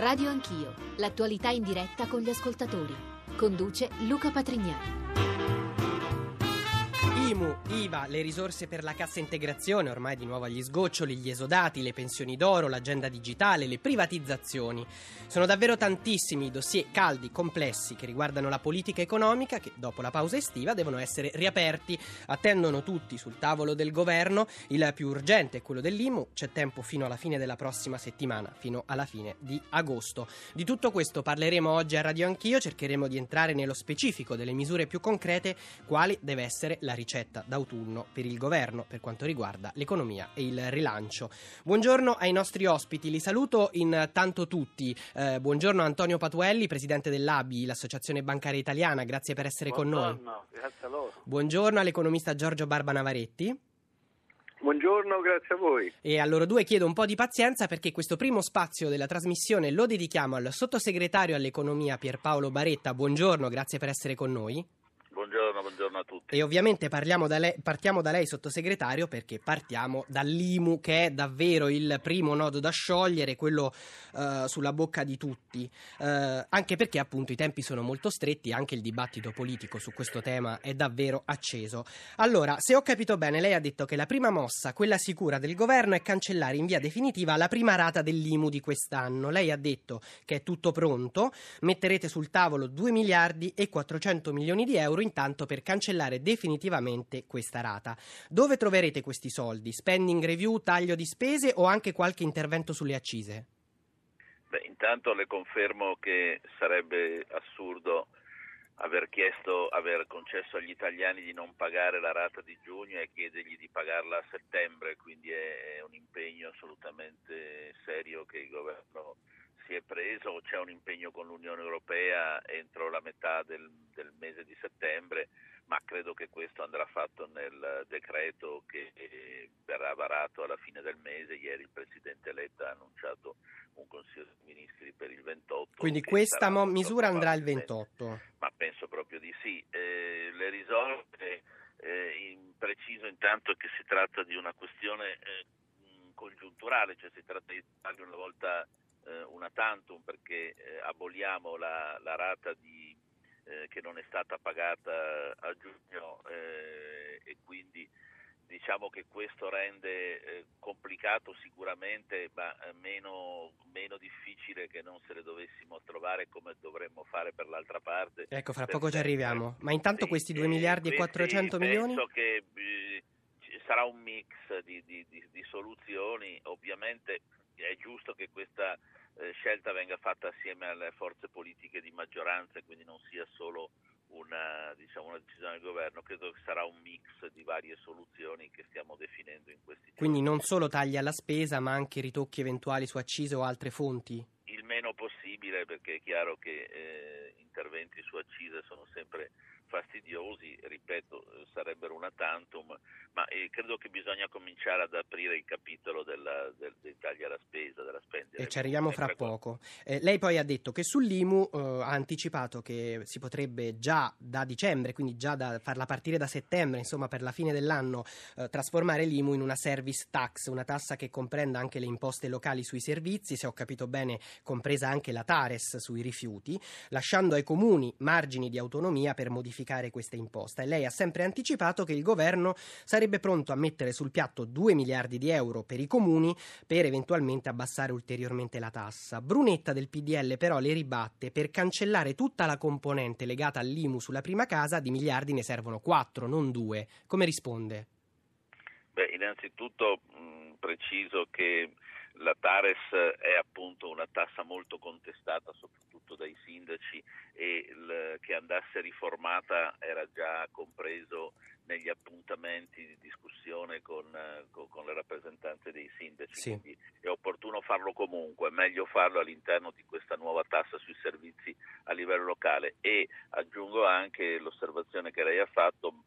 Radio Anch'io, l'attualità in diretta con gli ascoltatori. Conduce Luca Patrignani. IMU, IVA, le risorse per la cassa integrazione, ormai di nuovo agli sgoccioli, gli esodati, le pensioni d'oro, l'agenda digitale, le privatizzazioni. Sono davvero tantissimi i dossier caldi, complessi, che riguardano la politica economica che dopo la pausa estiva devono essere riaperti. Attendono tutti sul tavolo del governo. Il più urgente è quello dell'IMU. C'è tempo fino alla fine della prossima settimana, fino alla fine di agosto. Di tutto questo parleremo oggi a Radio Anch'io. Cercheremo di entrare nello specifico delle misure più concrete, quali deve essere la ricetta d'autunno per il governo per quanto riguarda l'economia e il rilancio. Buongiorno ai nostri ospiti. Li saluto intanto tutti. Eh, buongiorno Antonio Patuelli, presidente dell'ABI, l'Associazione Bancaria Italiana, grazie per essere buongiorno, con noi. Grazie a loro. Buongiorno all'economista Giorgio Barba Navaretti. Buongiorno, grazie a voi. E a loro due chiedo un po' di pazienza perché questo primo spazio della trasmissione lo dedichiamo al sottosegretario all'economia Pierpaolo Baretta. Buongiorno, grazie per essere con noi. Buongiorno, buongiorno a tutti. E ovviamente da lei, partiamo da lei, sottosegretario, perché partiamo dall'IMU, che è davvero il primo nodo da sciogliere, quello uh, sulla bocca di tutti. Uh, anche perché appunto i tempi sono molto stretti, anche il dibattito politico su questo tema è davvero acceso. Allora, se ho capito bene, lei ha detto che la prima mossa, quella sicura del governo, è cancellare in via definitiva la prima rata dell'IMU di quest'anno. Lei ha detto che è tutto pronto, metterete sul tavolo 2 miliardi e 400 milioni di euro in intanto per cancellare definitivamente questa rata. Dove troverete questi soldi? Spending review, taglio di spese o anche qualche intervento sulle accise? Beh, intanto le confermo che sarebbe assurdo aver chiesto, aver concesso agli italiani di non pagare la rata di giugno e chiedergli di pagarla a settembre, quindi è un impegno assolutamente serio che il governo si è preso, c'è un impegno con l'Unione Europea entro la metà del, del, mese di settembre, ma credo che questo andrà fatto nel decreto che verrà varato alla fine del mese. Ieri il Presidente Letta ha annunciato un Consiglio dei Ministri per il 28. Quindi questa mo- misura andrà il 28? Ma penso proprio di sì. Eh, le risorse, eh, in preciso intanto che si tratta di una questione eh, congiunturale, cioè si tratta di dargli una volta eh, una tantum perché eh, aboliamo la, la rata di, eh, che non è stata pagata a giugno eh, e quindi diciamo che questo rende eh, complicato sicuramente ma eh, meno, meno, difficile che non se le dovessimo trovare come dovremmo fare per l'altra parte. Ecco, fra poco ci arriviamo. Ma intanto questi 2 miliardi e 400 milioni? Penso che sarà un mix di, di, di, di soluzioni, ovviamente è giusto che questa eh, scelta venga fatta assieme alle forze politiche di maggioranza e quindi non sia solo una, diciamo, una, decisione del governo, credo che sarà un mix di varie soluzioni che stiamo definendo in questi giorni. Quindi non solo tagli alla spesa ma anche ritocchi eventuali su accise o altre fonti? Il meno possibile perché è chiaro che eh, interventi su accise sono sempre fastidiosi, ripeto, sarebbero una tantum, ma eh, credo che bisogna cominciare ad aprire il capitolo della, del, dei tagli alla spesa, della spendere. E ci arriviamo fra poco. Eh, lei poi ha detto che sull'IMU eh, ha anticipato che si potrebbe già da dicembre, quindi già da farla partire da settembre, insomma per la fine dell'anno, eh, trasformare l'IMU in una service tax, una tassa che comprenda anche le imposte locali sui servizi, se ho capito bene compresa anche la Tares sui rifiuti, lasciando ai comuni margini di autonomia per modificare questa imposta e lei ha sempre anticipato che il governo sarebbe pronto a mettere sul piatto 2 miliardi di euro per i comuni per eventualmente abbassare ulteriormente la tassa. Brunetta del PDL però le ribatte per cancellare tutta la componente legata all'IMU sulla prima casa di miliardi ne servono 4, non 2. Come risponde? Beh, innanzitutto mh, preciso che la Tares è appunto una tassa molto contestata soprattutto dai sindaci e il, che andasse riformata era già compreso negli appuntamenti di discussione con, con, con le rappresentanze dei sindaci, sì. quindi è opportuno farlo comunque, è meglio farlo all'interno di questa nuova tassa sui servizi a livello locale e aggiungo anche l'osservazione che lei ha fatto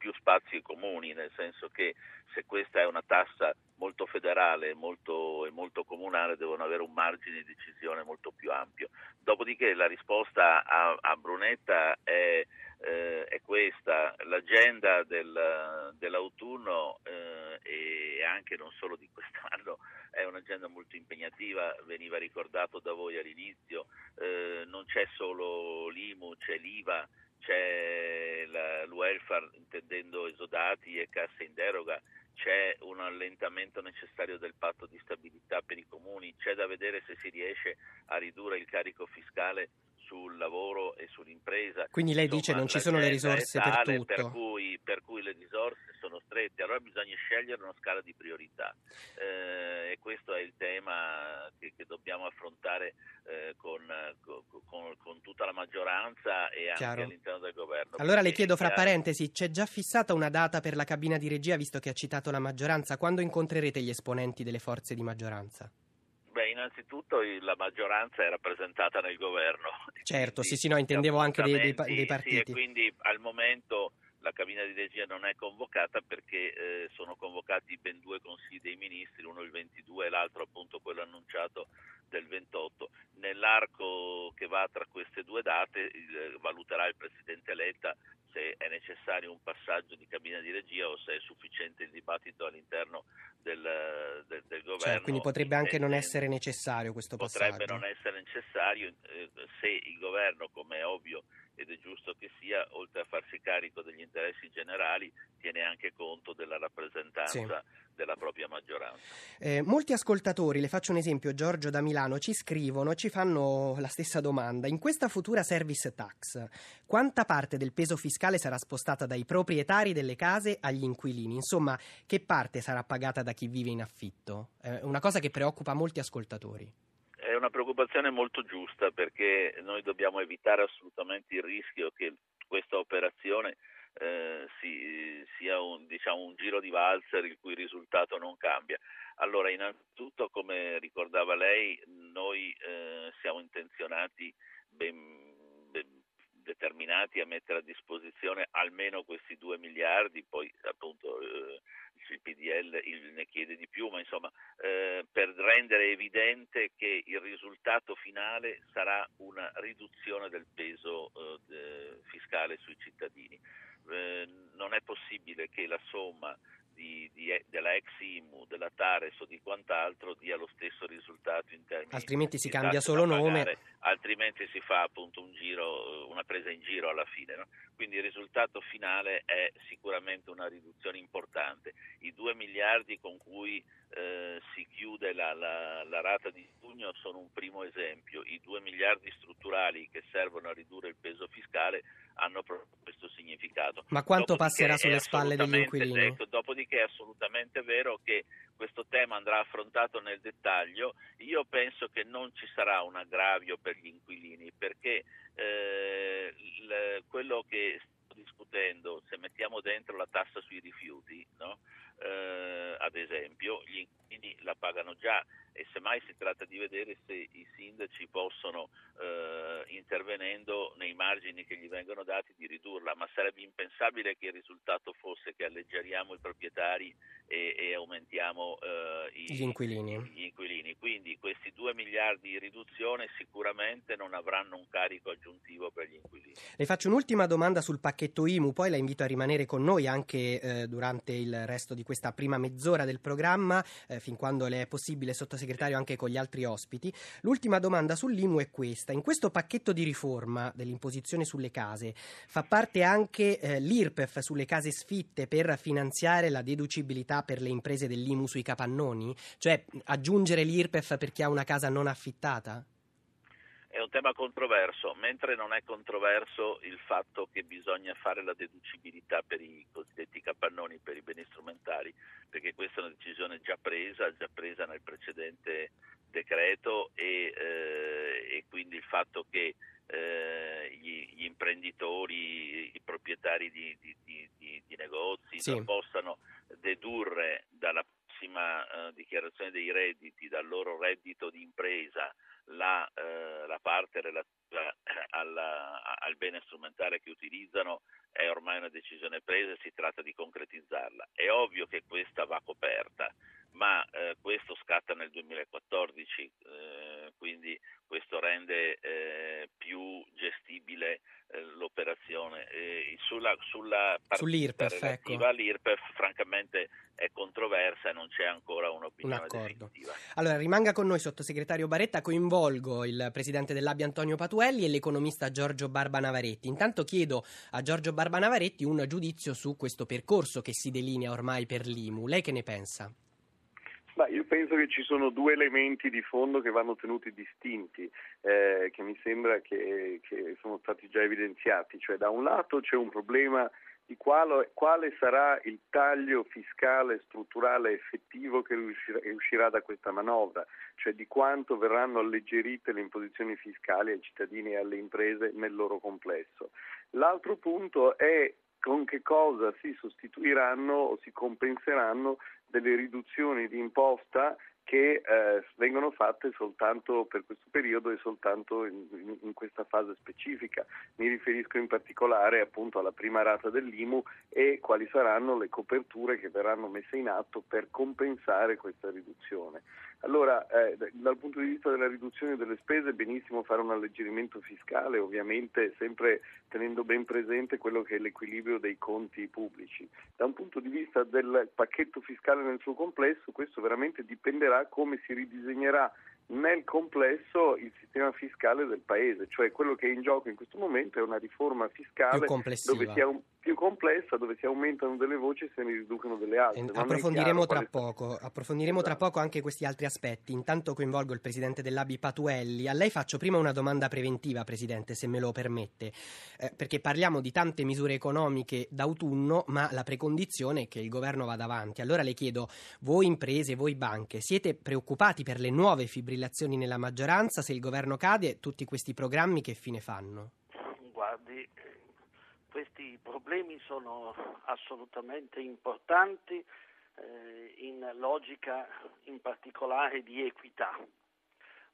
più spazi comuni, nel senso che se questa è una tassa molto federale molto, e molto comunale devono avere un margine di decisione molto più ampio. Dopodiché la risposta a, a Brunetta è, eh, è, questa, l'agenda del, dell'autunno eh, e anche non solo di quest'anno è un'agenda molto impegnativa, veniva ricordato da voi all'inizio, eh, non c'è solo l'IMU, c'è l'IVA, c'è il welfare intendendo esodati e casse in deroga, c'è un allentamento necessario del patto di stabilità per i comuni, c'è da vedere se si riesce a ridurre il carico fiscale sul lavoro e sull'impresa. Quindi lei Insomma, dice non ci sono le risorse per tutto. Per cui, per cui, le risorse sono strette, allora bisogna scegliere una scala di priorità eh, e questo è il tema che, che dobbiamo affrontare eh, con, con, con, tutta la maggioranza e anche Chiaro. all'interno del governo. Allora le chiedo fra parentesi, c'è già fissata una data per la cabina di regia visto che ha citato la maggioranza? Quando incontrerete gli esponenti delle forze di maggioranza? Innanzitutto la maggioranza è rappresentata nel governo. Certo, sì, sì, no, intendevo anche dei, dei, dei partiti. Sì, quindi al momento la cabina di regia non è convocata perché eh, sono convocati ben due consigli dei ministri, uno il 22 e l'altro appunto quello annunciato del 28. Nell'arco che va tra queste due date il, valuterà il Presidente Letta se è necessario un passaggio di cabina di regia o se è sufficiente il dibattito all'interno del, del, del governo. Cioè, quindi potrebbe anche non essere necessario questo passaggio. Potrebbe non essere necessario eh, se il governo, come è ovvio ed è giusto che sia, oltre a farsi carico degli interessi generali, tiene anche conto della rappresentanza sì. della propria maggioranza. Eh, molti ascoltatori, le faccio un esempio, Giorgio da Milano, ci scrivono, ci fanno la stessa domanda. In questa futura service tax, quanta parte del peso fiscale sarà spostata dai proprietari delle case agli inquilini? Insomma, che parte sarà pagata da chi vive in affitto? È una cosa che preoccupa molti ascoltatori una preoccupazione molto giusta perché noi dobbiamo evitare assolutamente il rischio che questa operazione eh, si, sia un, diciamo, un, giro di valzer il cui risultato non cambia. Allora, innanzitutto, come ricordava lei, noi eh, siamo intenzionati ben, ben determinati a mettere a disposizione almeno questi due miliardi, poi appunto eh, il PDL il, ne chiede di più, ma insomma eh, per rendere evidente che il risultato finale sarà una riduzione del peso eh, fiscale sui cittadini. Eh, non è possibile che la somma di, di, della ex IMU, della Tares o di quant'altro dia lo stesso risultato in termini altrimenti si cambia solo nome altrimenti si fa appunto un giro, una presa in giro alla fine no? quindi il risultato finale è sicuramente una riduzione importante i 2 miliardi con cui eh, si chiude la, la, la, rata di giugno sono un primo esempio i 2 miliardi strutturali che servono a ridurre il peso fiscale hanno proprio questo significato. Ma quanto dopodiché passerà sulle spalle degli inquilini? Ecco, dopodiché è assolutamente vero che questo tema andrà affrontato nel dettaglio. Io penso che non ci sarà un aggravio per gli inquilini perché eh, il, quello che sto discutendo, se mettiamo dentro la tassa sui rifiuti, no? Eh, ad esempio, gli inquilini la pagano già e semmai si tratta di vedere se i sindaci possono, eh, intervenendo nei margini che gli vengono dati, di ridurla, ma sarebbe impensabile che il risultato fosse che alleggeriamo i proprietari e, e aumentiamo eh, i, gli, inquilini. gli, inquilini. Quindi questi 2 miliardi di riduzione sicuramente non avranno un carico aggiuntivo per gli inquilini. Le faccio un'ultima domanda sul pacchetto IMU, poi la invito a rimanere con noi anche eh, durante il resto di questa prima mezz'ora del programma, eh, fin quando le è possibile sottosegretario anche con gli altri ospiti. L'ultima domanda sull'IMU è questa. In questo pacchetto di riforma dell'imposizione sulle case fa parte anche eh, l'IRPEF sulle case sfitte per finanziare la deducibilità per le imprese dell'IMU sui capannoni? Cioè aggiungere l'IRPEF per chi ha una casa non affittata? È un tema controverso, mentre non è controverso il fatto che bisogna fare la deducibilità per i cosiddetti capannoni, per i beni strumentali, perché questa è una decisione già presa, già presa nel precedente decreto e, eh, e quindi il fatto che eh, gli, gli, imprenditori, i proprietari di, di, di, di negozi sì. possano dedurre dalla prossima eh, dichiarazione dei redditi, dal loro reddito di impresa, la, eh, la parte relativa alla a, al bene strumentale che utilizzano è ormai una decisione presa e si tratta di concretizzarla. È ovvio che questa va coperta, ma eh, questo scatta nel 2014, eh, quindi questo rende eh, più gestibile eh, l'operazione. sulla, sulla Sull'IRPEF, ecco. l'IRPEF francamente è controversa e non c'è ancora un'opinione Un definitiva. Allora rimanga con noi sottosegretario Baretta, coinvolgo il presidente dell'ABI Antonio Patuelli e l'economista Giorgio Barba Navaretti. Intanto chiedo a Giorgio Barba Navaretti un giudizio su questo percorso che si delinea ormai per l'IMU. Lei che ne pensa? Ma io penso che ci sono due elementi di fondo che vanno tenuti distinti, eh, che mi sembra che, che, sono stati già evidenziati. Cioè, da un lato c'è un problema di quale, quale sarà il taglio fiscale strutturale effettivo che uscirà, che uscirà da questa manovra, cioè di quanto verranno alleggerite le imposizioni fiscali ai cittadini e alle imprese nel loro complesso. L'altro punto è con che cosa si sostituiranno o si compenseranno delle riduzioni di imposta che eh, vengono fatte soltanto per questo periodo e soltanto in, in, questa fase specifica. Mi riferisco in particolare appunto alla prima rata dell'IMU e quali saranno le coperture che verranno messe in atto per compensare questa riduzione. Allora, eh, dal punto di vista della riduzione delle spese, benissimo fare un alleggerimento fiscale, ovviamente sempre tenendo ben presente quello che è l'equilibrio dei conti pubblici. Da un punto di vista del pacchetto fiscale nel suo complesso, questo veramente dipenderà come si ridisegnerà nel complesso il sistema fiscale del Paese, cioè quello che è in gioco in questo momento è una riforma fiscale dove si, un, più complessa, dove si aumentano delle voci e se ne riducono delle altre. Non approfondiremo tra poco, approfondiremo esatto. tra poco anche questi altri aspetti. Intanto coinvolgo il presidente dell'Abi Patuelli. A lei faccio prima una domanda preventiva, presidente, se me lo permette, eh, perché parliamo di tante misure economiche d'autunno, ma la precondizione è che il governo vada avanti. Allora le chiedo, voi imprese, voi banche, siete preoccupati per le nuove fibrillazioni nella maggioranza? Se il governo cade, tutti questi programmi che fine fanno? Guardi, questi problemi sono assolutamente importanti eh, in logica in particolare di equità,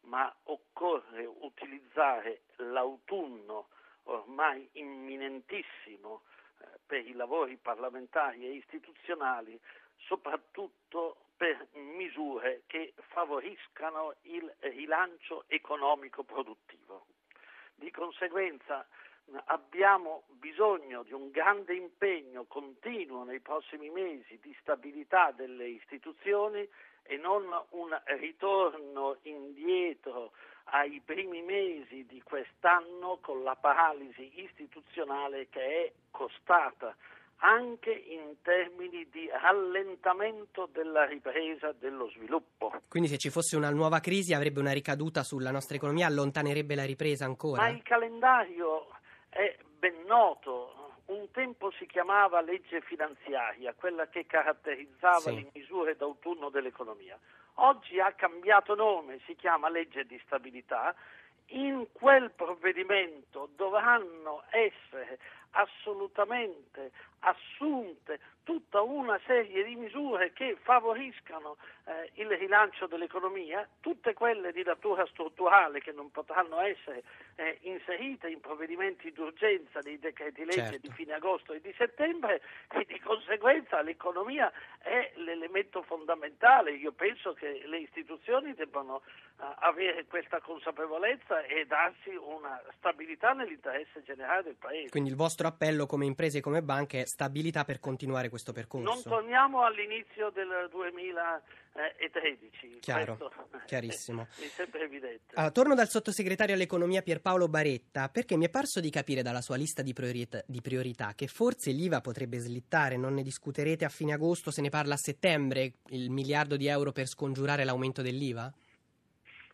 ma occorre utilizzare l'autunno ormai imminentissimo eh, per i lavori parlamentari e istituzionali soprattutto per misure che favoriscano il rilancio economico produttivo. Di conseguenza abbiamo bisogno di un grande impegno continuo nei prossimi mesi di stabilità delle istituzioni e non un ritorno indietro ai primi mesi di quest'anno con la paralisi istituzionale che è costata anche in termini di rallentamento della ripresa dello sviluppo. Quindi se ci fosse una nuova crisi avrebbe una ricaduta sulla nostra economia, allontanerebbe la ripresa ancora? Ma il calendario è ben noto. Un tempo si chiamava legge finanziaria, quella che caratterizzava sì. le misure d'autunno dell'economia. Oggi ha cambiato nome, si chiama legge di stabilità. In quel provvedimento dovranno essere assolutamente assunte tutta una serie di misure che favoriscano eh, il rilancio dell'economia, tutte quelle di natura strutturale che non potranno essere eh, inserite in provvedimenti d'urgenza dei decreti legge certo. di fine agosto e di settembre e di conseguenza l'economia è l'elemento fondamentale. Io penso che le istituzioni debbano uh, avere questa consapevolezza e darsi una stabilità nell'interesse generale del Paese. Quindi il vostro appello come imprese e come banche è stabilità per continuare questo percorso. Non torniamo all'inizio del 2013. Chiaro, questo chiarissimo. mi sembra evidente. Ah, torno dal sottosegretario all'economia Pierpaolo Baretta, perché mi è parso di capire dalla sua lista di priorità, di priorità che forse l'IVA potrebbe slittare, non ne discuterete a fine agosto, se ne parla a settembre, il miliardo di euro per scongiurare l'aumento dell'IVA?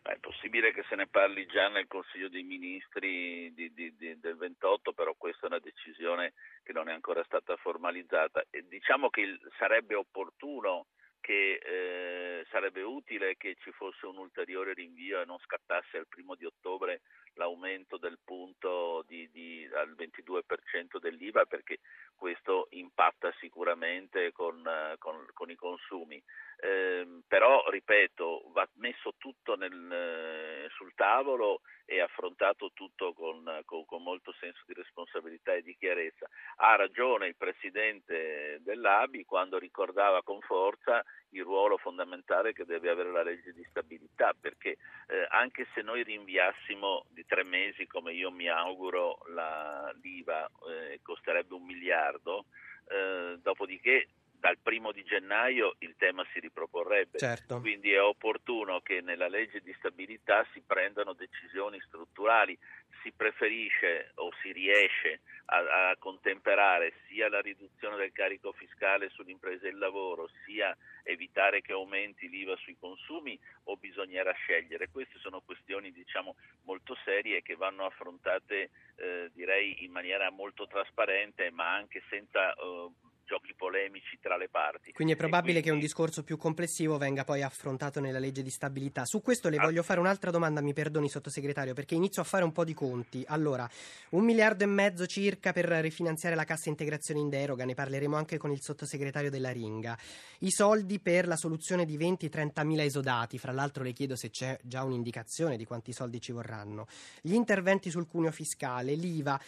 È possibile che se ne parli già nel Consiglio dei Ministri di, di, di, del 28, però questa è una decisione che non è ancora stata formalizzata. E diciamo che il, sarebbe opportuno che eh, sarebbe utile che ci fosse un ulteriore rinvio e non scattasse al primo di ottobre l'aumento del punto di, di, al 22% dell'IVA perché questo impatta sicuramente con, con, con i consumi. Eh, però, ripeto, va messo tutto nel, sul tavolo e affrontato tutto con, con, con, molto senso di responsabilità e di chiarezza. Ha ragione il Presidente dell'ABI quando ricordava con forza il ruolo fondamentale che deve avere la legge di stabilità, perché eh, anche se noi rinviassimo di tre mesi, come io mi auguro, la, l'IVA eh, costerebbe un miliardo, eh, dopodiché dal primo di gennaio il tema si riproporrebbe. Certo. Quindi è opportuno che nella legge di stabilità si prendano decisioni strutturali. Si preferisce o si riesce a, a contemperare sia la riduzione del carico fiscale sulle imprese e il lavoro, sia evitare che aumenti l'IVA sui consumi o bisognerà scegliere? Queste sono questioni diciamo, molto serie che vanno affrontate eh, direi in maniera molto trasparente ma anche senza eh, giochi polemici tra le parti. Quindi è probabile quindi... che un discorso più complessivo venga poi affrontato nella legge di stabilità. Su questo le ah. voglio fare un'altra domanda, mi perdoni sottosegretario, perché inizio a fare un po' di conti. Allora, un miliardo e mezzo circa per rifinanziare la cassa integrazione in deroga, ne parleremo anche con il sottosegretario della Ringa. I soldi per la soluzione di 20-30 mila esodati, fra l'altro le chiedo se c'è già un'indicazione di quanti soldi ci vorranno. Gli interventi sul cuneo fiscale, l'IVA,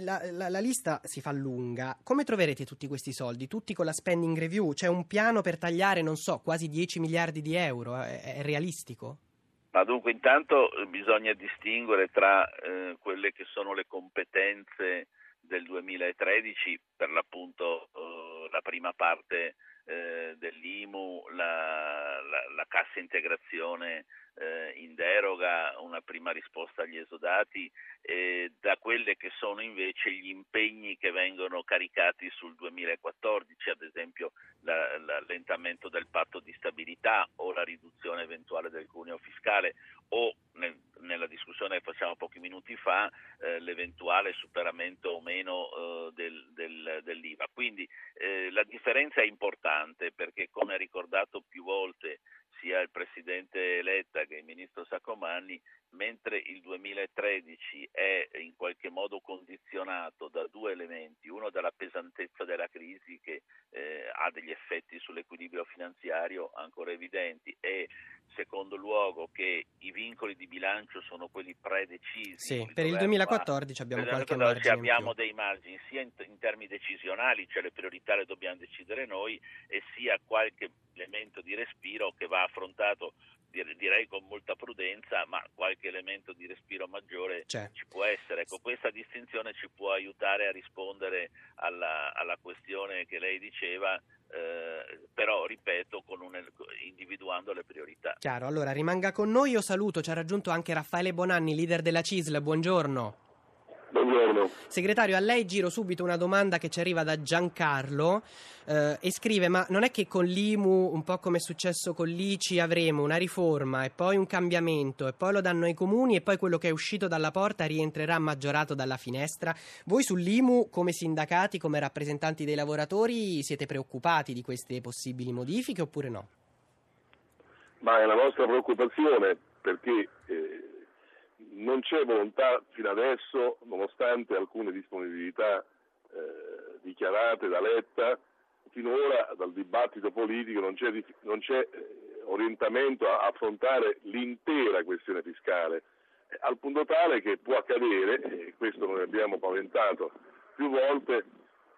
la, la, la lista si fa lunga. Come troverete tutti questi soldi? Tutti con la spending review? C'è un piano per tagliare, non so, quasi 10 miliardi di euro? È, è realistico? Ma dunque intanto eh, bisogna distinguere tra eh, quelle che sono le competenze del 2013, per l'appunto eh, la prima parte eh, dell'IMU, la, la, la, cassa integrazione eh, in deroga, una prima risposta agli esodati, eh, da quelle che sono invece gli impegni che vengono caricati sul 2014, ad esempio la, l'allentamento del patto di stabilità o la riduzione eventuale del cuneo fiscale o nel, nella discussione che facciamo pochi minuti fa eh, l'eventuale superamento o meno eh, del, del, dell'IVA. Quindi eh, la differenza è importante perché come ha ricordato più volte sia il Presidente Letta che il Ministro Saccomanni, mentre il 2013 è in qualche modo condizionato da due elementi, uno dalla pesantezza della crisi che eh, ha degli effetti sull'equilibrio finanziario ancora evidenti e secondo luogo che i vincoli di bilancio sono quelli predecisi. Sì, per il 2014 ha, abbiamo qualche margine abbiamo dei margini sia in, in, termini decisionali, cioè le priorità le dobbiamo decidere noi, e sia qualche elemento di respiro che va affrontato direi con molta prudenza, ma qualche elemento di respiro maggiore C'è. ci può essere. Ecco, questa distinzione ci può aiutare a rispondere alla, alla questione che lei diceva eh, però ripeto un, individuando le priorità. Chiaro, allora rimanga con noi, io saluto, ci ha raggiunto anche Raffaele Bonanni, leader della CISL, buongiorno. Buongiorno. Segretario, a lei giro subito una domanda che ci arriva da Giancarlo eh, e scrive: Ma non è che con l'IMU, un po' come è successo con l'ICI, avremo una riforma e poi un cambiamento e poi lo danno ai comuni e poi quello che è uscito dalla porta rientrerà maggiorato dalla finestra? Voi sull'IMU, come sindacati, come rappresentanti dei lavoratori, siete preoccupati di queste possibili modifiche oppure no? Ma è la nostra preoccupazione perché. Eh non c'è volontà fino adesso, nonostante alcune disponibilità eh, dichiarate da Letta, finora dal dibattito politico non c'è, non c'è eh, orientamento a affrontare l'intera questione fiscale, eh, al punto tale che può accadere, e questo noi abbiamo paventato più volte,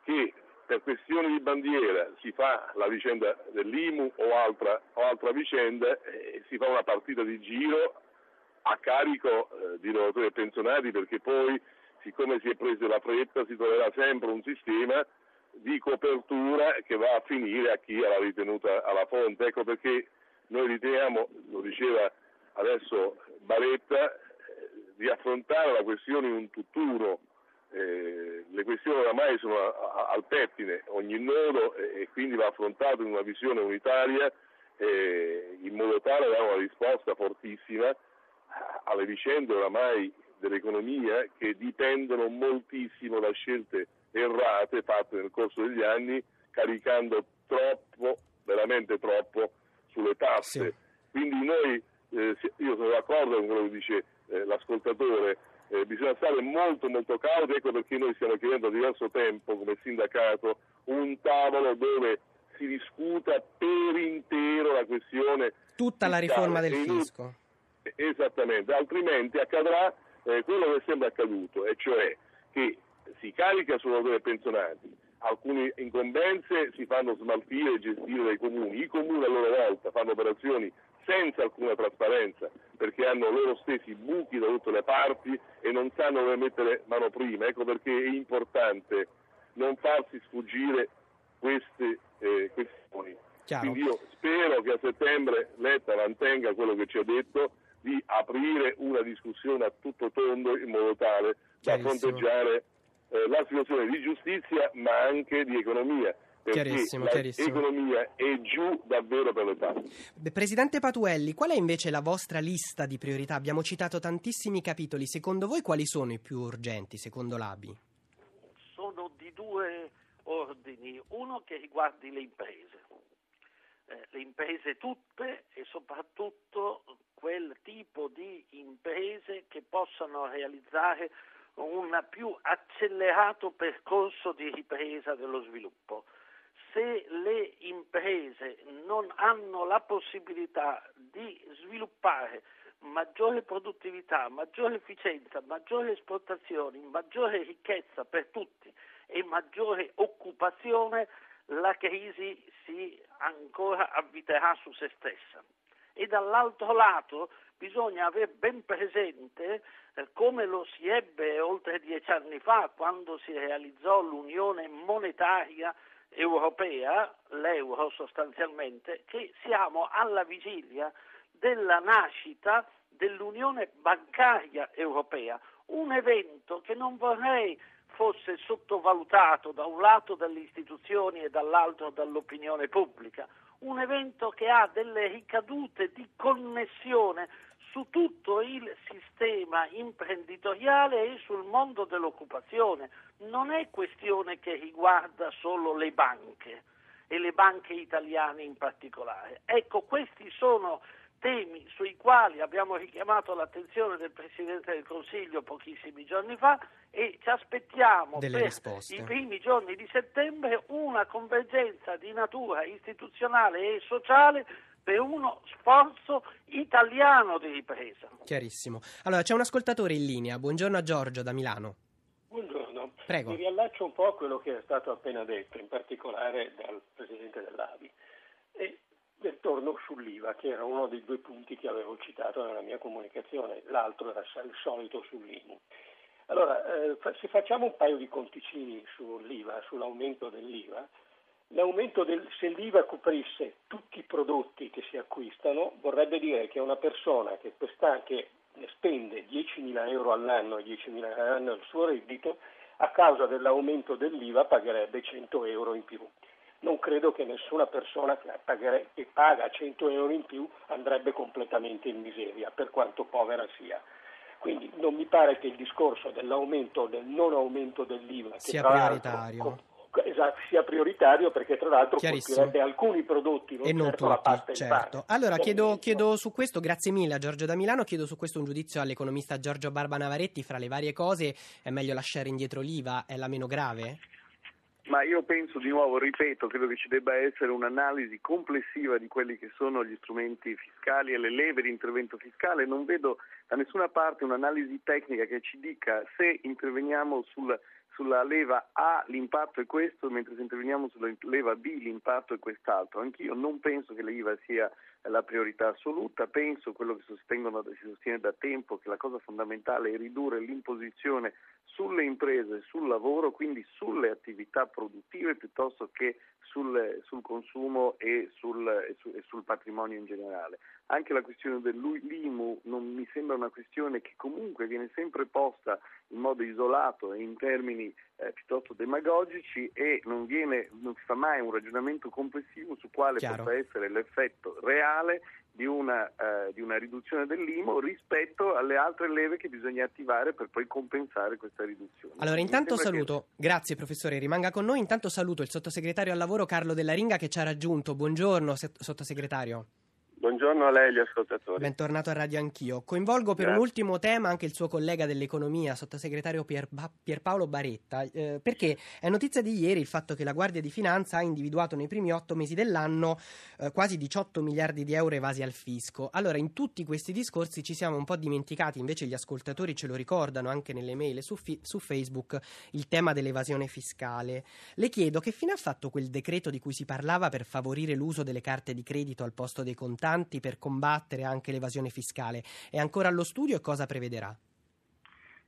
che per questioni di bandiera si fa la vicenda dell'IMU o altra, o altra vicenda e si fa una partita di giro a carico eh, di lavoratori e pensionati perché poi, siccome si è preso la fretta, si troverà sempre un sistema di copertura che va a finire a chi ha la ritenuta alla fonte. Ecco perché noi riteniamo, lo diceva adesso Baretta, eh, di affrontare la questione in un tutt'uno. Eh, le questioni oramai sono a, a, al pettine, ogni nodo eh, e quindi va affrontato in una visione unitaria eh, in modo tale da dare una risposta fortissima alle vicende oramai dell'economia che dipendono moltissimo da scelte errate fatte nel corso degli anni, caricando troppo, veramente troppo, sulle tasse. Sì. Quindi noi, eh, io sono d'accordo con quello che dice eh, l'ascoltatore, eh, bisogna stare molto molto cauti, ecco perché noi stiamo chiedendo da diverso tempo come sindacato un tavolo dove si discuta per intero la questione. Tutta la riforma del fisco Esattamente, altrimenti accadrà eh, quello che è sempre accaduto, e cioè che si carica sulla dei pensionati, alcune incombenze si fanno smaltire e gestire dai comuni, i comuni a loro volta fanno operazioni senza alcuna trasparenza perché hanno loro stessi buchi da tutte le parti e non sanno dove mettere mano prima, ecco perché è importante non farsi sfuggire queste eh, questioni. Chiaro. Quindi io spero che a settembre Letta mantenga quello che ci ha detto di aprire una discussione a tutto tondo in modo tale da fronteggiare eh, la situazione di giustizia ma anche di economia. Chiarissimo, chiarissimo. L'economia è giù davvero per le parti. Presidente Patuelli, qual è invece la vostra lista di priorità? Abbiamo citato tantissimi capitoli. Secondo voi quali sono i più urgenti, secondo l'ABI? Sono di due ordini. Uno che riguardi le imprese. Eh, le imprese tutte e soprattutto quel tipo di imprese che possano realizzare un più accelerato percorso di ripresa dello sviluppo. Se le imprese non hanno la possibilità di sviluppare maggiore produttività, maggiore efficienza, maggiore esportazioni, maggiore ricchezza per tutti e maggiore occupazione, la crisi si ancora avviterà su se stessa. E dall'altro lato bisogna avere ben presente eh, come lo si ebbe oltre dieci anni fa quando si realizzò l'unione monetaria europea, l'euro sostanzialmente, che siamo alla vigilia della nascita dell'unione bancaria europea, un evento che non vorrei fosse sottovalutato da un lato dalle istituzioni e dall'altro dall'opinione pubblica, un evento che ha delle ricadute di connessione su tutto il sistema imprenditoriale e sul mondo dell'occupazione. Non è questione che riguarda solo le banche e le banche italiane in particolare. Ecco, questi sono temi sui quali abbiamo richiamato l'attenzione del Presidente del Consiglio pochissimi giorni fa e ci aspettiamo Delle per risposte. i primi giorni di settembre una convergenza di natura istituzionale e sociale per uno sforzo italiano di ripresa. Chiarissimo. Allora, c'è un ascoltatore in linea. Buongiorno a Giorgio da Milano. Buongiorno. Prego. Mi riallaccio un po' a quello che è stato appena detto, in particolare dal Presidente dell'ABI. E torno sull'IVA, che era uno dei due punti che avevo citato nella mia comunicazione, l'altro era il solito sull'IMU. Allora, eh, se facciamo un paio di conticini sull'IVA, sull'aumento dell'IVA, del, se l'IVA coprisse tutti i prodotti che si acquistano, vorrebbe dire che una persona che, che spende 10.000 euro all'anno e 10.000 euro all'anno il suo reddito, a causa dell'aumento dell'IVA pagherebbe 100 euro in più non credo che nessuna persona che, paga 100 euro in più andrebbe completamente in miseria, per quanto povera sia. Quindi non mi pare che il discorso dell'aumento o del non aumento dell'IVA sia prioritario. Esatto, sia prioritario perché tra l'altro colpirebbe alcuni prodotti non e non certo tutti, certo. Allora chiedo, chiedo, su questo, grazie mille a Giorgio da Milano, chiedo su questo un giudizio all'economista Giorgio Barba Navaretti, fra le varie cose è meglio lasciare indietro l'IVA, è la meno grave? Ma io penso di nuovo, ripeto, credo che ci debba essere un'analisi complessiva di quelli che sono gli strumenti fiscali e le leve di intervento fiscale. Non vedo da nessuna parte un'analisi tecnica che ci dica se interveniamo sul, sulla leva A l'impatto è questo, mentre se interveniamo sulla leva B l'impatto è quest'altro. Anch'io non penso che l'IVA sia la priorità assoluta, penso quello che si sostiene da tempo che la cosa fondamentale è ridurre l'imposizione sulle imprese, sul lavoro, quindi sulle attività produttive piuttosto che sul, sul consumo e sul, e, su, e sul, patrimonio in generale. Anche la questione dell'IMU non mi sembra una questione che comunque viene sempre posta in modo isolato e in termini eh, piuttosto demagogici e non, viene, non, si fa mai un ragionamento complessivo su quale Chiaro. possa essere l'effetto reale di una, eh, di una, riduzione dell'IMO rispetto alle altre leve che bisogna attivare per poi compensare questa riduzione. Allora, intanto saluto, che... grazie professore, rimanga con noi, intanto saluto il sottosegretario al lavoro Carlo Della Ringa che ci ha raggiunto. Buongiorno sottosegretario. Buongiorno a lei gli ascoltatori. Bentornato a Radio Anch'io. Coinvolgo per Grazie. un ultimo tema anche il suo collega dell'economia, sottosegretario Pier, Pierpaolo Baretta, eh, perché è notizia di ieri il fatto che la Guardia di Finanza ha individuato nei primi otto mesi dell'anno eh, quasi 18 miliardi di euro evasi al fisco. Allora, in tutti questi discorsi ci siamo un po' dimenticati, invece gli ascoltatori ce lo ricordano anche nelle mail su, fi- su Facebook, il tema dell'evasione fiscale. Le chiedo che fine ha fatto quel decreto di cui si parlava per favorire l'uso delle carte di credito al posto dei contanti? Importanti per combattere anche l'evasione fiscale. È ancora allo studio e cosa prevederà?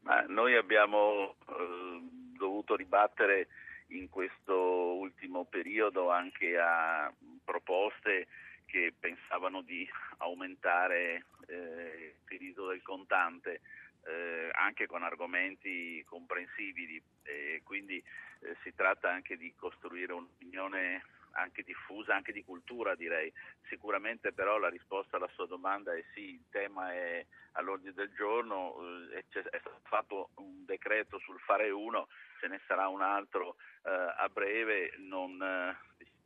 Ma noi abbiamo eh, dovuto ribattere in questo ultimo periodo anche a proposte che pensavano di aumentare eh, il diritto del contante eh, anche con argomenti comprensibili e quindi eh, si tratta anche di costruire un'opinione anche diffusa, anche di cultura direi. Sicuramente però la risposta alla sua domanda è sì, il tema è all'ordine del giorno, eh, è stato fatto un decreto sul fare uno, ce ne sarà un altro eh, a breve, non, eh,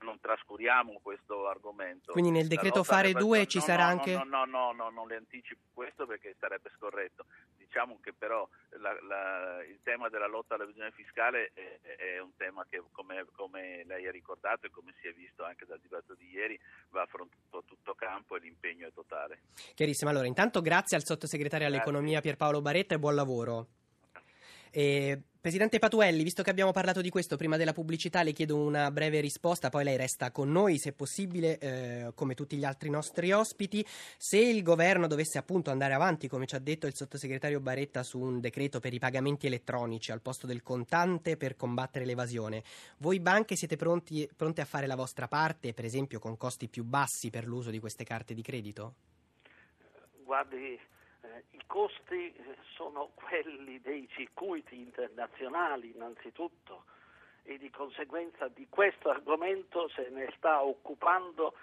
non trascuriamo questo argomento. Quindi nel decreto fare due ci no, sarà no, anche... No, no, no, no, non le anticipo questo perché sarebbe scorretto. Diciamo che però la, la, il tema della lotta all'evasione fiscale è, è un tema che, come, come, lei ha ricordato e come si è visto anche dal dibattito di ieri, va affrontato a tutto campo e l'impegno è totale. Chiarissimo. Allora, intanto grazie al sottosegretario all'economia Pierpaolo Baretta e buon lavoro. E, Presidente Patuelli, visto che abbiamo parlato di questo prima della pubblicità, le chiedo una breve risposta, poi lei resta con noi, se possibile, eh, come tutti gli altri nostri ospiti. Se il governo dovesse appunto andare avanti, come ci ha detto il sottosegretario Baretta, su un decreto per i pagamenti elettronici al posto del contante per combattere l'evasione, voi banche siete pronti, pronte a fare la vostra parte, per esempio con costi più bassi per l'uso di queste carte di credito? Guardi, eh, I costi eh, sono quelli dei circuiti internazionali innanzitutto e di conseguenza di questo argomento se ne sta occupando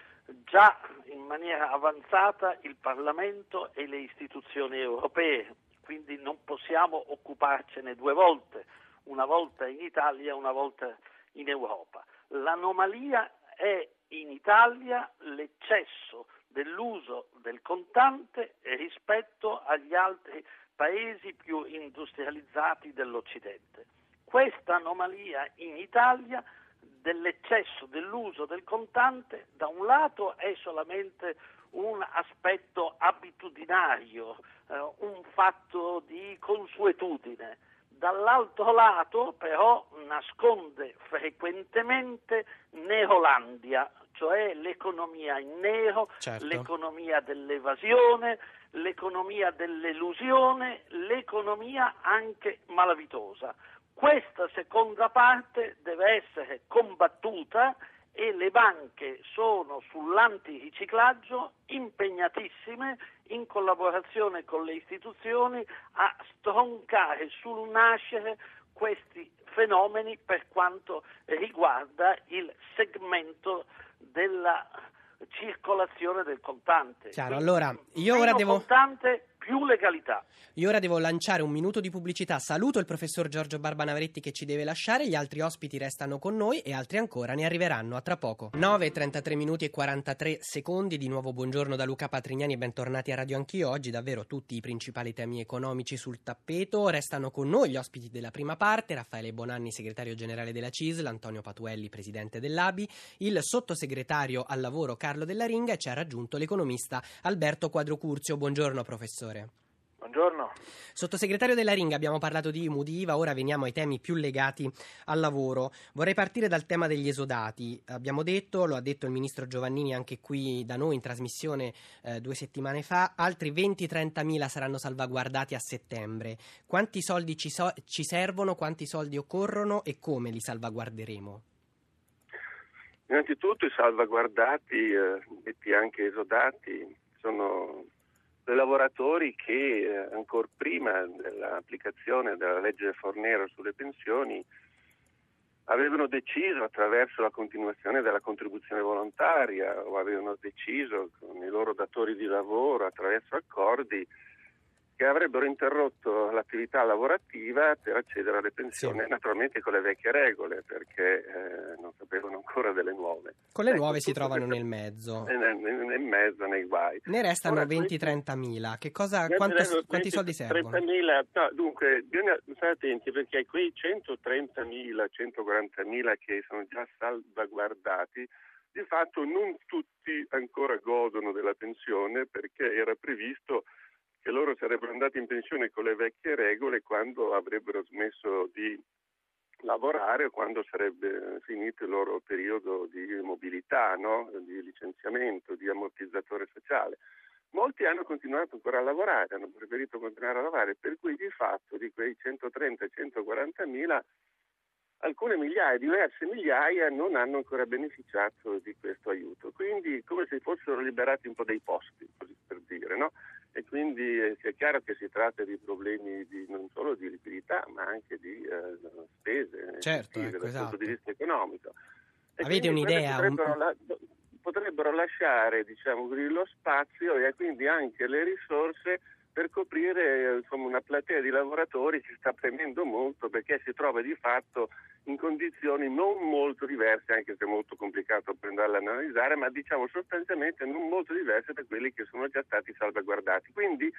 già in maniera avanzata il Parlamento e le istituzioni europee, quindi non possiamo occuparcene due volte, una volta in Italia e una volta in Europa. L'anomalia è in Italia l'eccesso dell'uso del contante rispetto agli altri paesi più industrializzati dell'Occidente. Questa anomalia in Italia dell'eccesso dell'uso del contante da un lato è solamente un aspetto abitudinario, eh, un fatto di consuetudine, dall'altro lato però nasconde frequentemente Neolandia, cioè l'economia in nero, certo. l'economia dell'evasione, l'economia dell'elusione, l'economia anche malavitosa. Questa seconda parte deve essere combattuta e le banche sono sull'antiriciclaggio impegnatissime in collaborazione con le istituzioni a stroncare sul nascere questi fenomeni per quanto riguarda il segmento della circolazione del contante. Chiaro, allora io ora devo... contante più legalità. Io ora devo lanciare un minuto di pubblicità. Saluto il professor Giorgio Barbanavretti che ci deve lasciare, gli altri ospiti restano con noi e altri ancora ne arriveranno a tra poco. 9, 33 minuti e 43 secondi. Di nuovo buongiorno da Luca Patrignani e bentornati a Radio Anch'io. Oggi davvero tutti i principali temi economici sul tappeto. Restano con noi gli ospiti della prima parte, Raffaele Bonanni, segretario generale della CISL, Antonio Patuelli, presidente dell'ABI, il sottosegretario al lavoro Carlo Della Ringa e ci ha raggiunto l'economista Alberto Quadrocurzio. Buongiorno professore. Buongiorno. Sottosegretario della Ringa, abbiamo parlato di IMU, di IVA, ora veniamo ai temi più legati al lavoro. Vorrei partire dal tema degli esodati. Abbiamo detto, lo ha detto il ministro Giovannini anche qui da noi in trasmissione eh, due settimane fa, altri 20-30 mila saranno salvaguardati a settembre. Quanti soldi ci, so- ci servono, quanti soldi occorrono e come li salvaguarderemo? Innanzitutto i salvaguardati, eh, detti anche esodati, sono dei lavoratori che eh, ancora prima dell'applicazione della legge Fornero sulle pensioni avevano deciso attraverso la continuazione della contribuzione volontaria o avevano deciso con i loro datori di lavoro attraverso accordi che avrebbero interrotto l'attività lavorativa per accedere alle pensioni, sì. naturalmente con le vecchie regole, perché eh, non sapevano ancora delle nuove. Con le ecco, nuove si trovano nel mezzo. Nel, nel, mezzo, nei guai. Ne restano 20-30 mila. Che cosa, quanto, quanti soldi servono? 30 mila, no, dunque, bisogna stare attenti perché quei 130 mila, 140 mila che sono già salvaguardati, di fatto non tutti ancora godono della pensione perché era previsto che loro sarebbero andati in pensione con le vecchie regole quando avrebbero smesso di lavorare quando sarebbe finito il loro periodo di mobilità, no? di licenziamento, di ammortizzatore sociale. Molti hanno continuato ancora a lavorare, hanno preferito continuare a lavorare, per cui di fatto di quei 130-140 mila alcune migliaia, diverse migliaia non hanno ancora beneficiato di questo aiuto. Quindi come se fossero liberati un po' dei posti, così per dire, no? E quindi è chiaro che si tratta di problemi di, non solo di liquidità, ma anche di eh, spese certo, ecco, dal esatto. punto di vista economico. E Avete un'idea? Un... la, potrebbero lasciare diciamo, lo spazio e quindi anche le risorse per coprire insomma, una platea di lavoratori che sta premendo molto perché si trova di fatto in condizioni non molto diverse, anche se è molto complicato per andarle ad analizzare, ma diciamo sostanzialmente non molto diverse da quelli che sono già stati salvaguardati. Quindi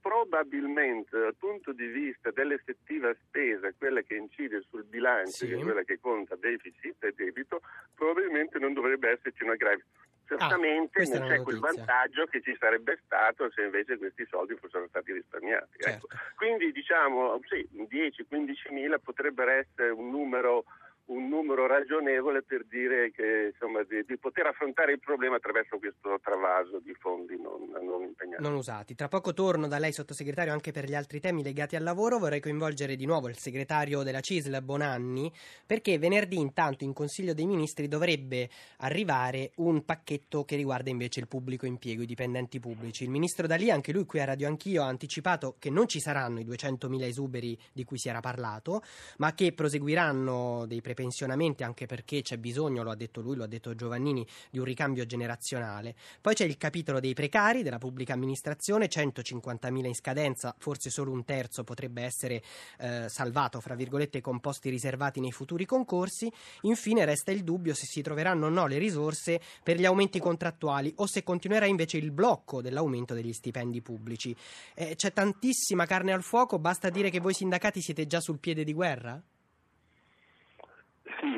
probabilmente dal punto di vista dell'effettiva spesa, quella che incide sul bilancio, sì. quella che conta deficit e debito, probabilmente non dovrebbe esserci una grave certamente ah, non c'è quel vantaggio che ci sarebbe stato se invece questi soldi fossero stati risparmiati. Certo. Ecco. Quindi diciamo sì, 10-15 mila potrebbero essere un numero un numero ragionevole per dire che, insomma, di, di, poter affrontare il problema attraverso questo travaso di fondi non, non, impegnati. Non usati. Tra poco torno da lei, sottosegretario, anche per gli altri temi legati al lavoro. Vorrei coinvolgere di nuovo il segretario della CISL, Bonanni, perché venerdì intanto in Consiglio dei Ministri dovrebbe arrivare un pacchetto che riguarda invece il pubblico impiego, i dipendenti pubblici. Il ministro D'Alì, anche lui qui a Radio Anch'io, ha anticipato che non ci saranno i 200.000 esuberi di cui si era parlato, ma che proseguiranno dei preparati pensionamenti, anche perché c'è bisogno, lo ha detto lui, lo ha detto Giovannini, di un ricambio generazionale. Poi c'è il capitolo dei precari della pubblica amministrazione, 150.000 in scadenza, forse solo un terzo potrebbe essere eh, salvato, fra virgolette, con posti riservati nei futuri concorsi. Infine resta il dubbio se si troveranno o no le risorse per gli aumenti contrattuali o se continuerà invece il blocco dell'aumento degli stipendi pubblici. Eh, c'è tantissima carne al fuoco, basta dire che voi sindacati siete già sul piede di guerra?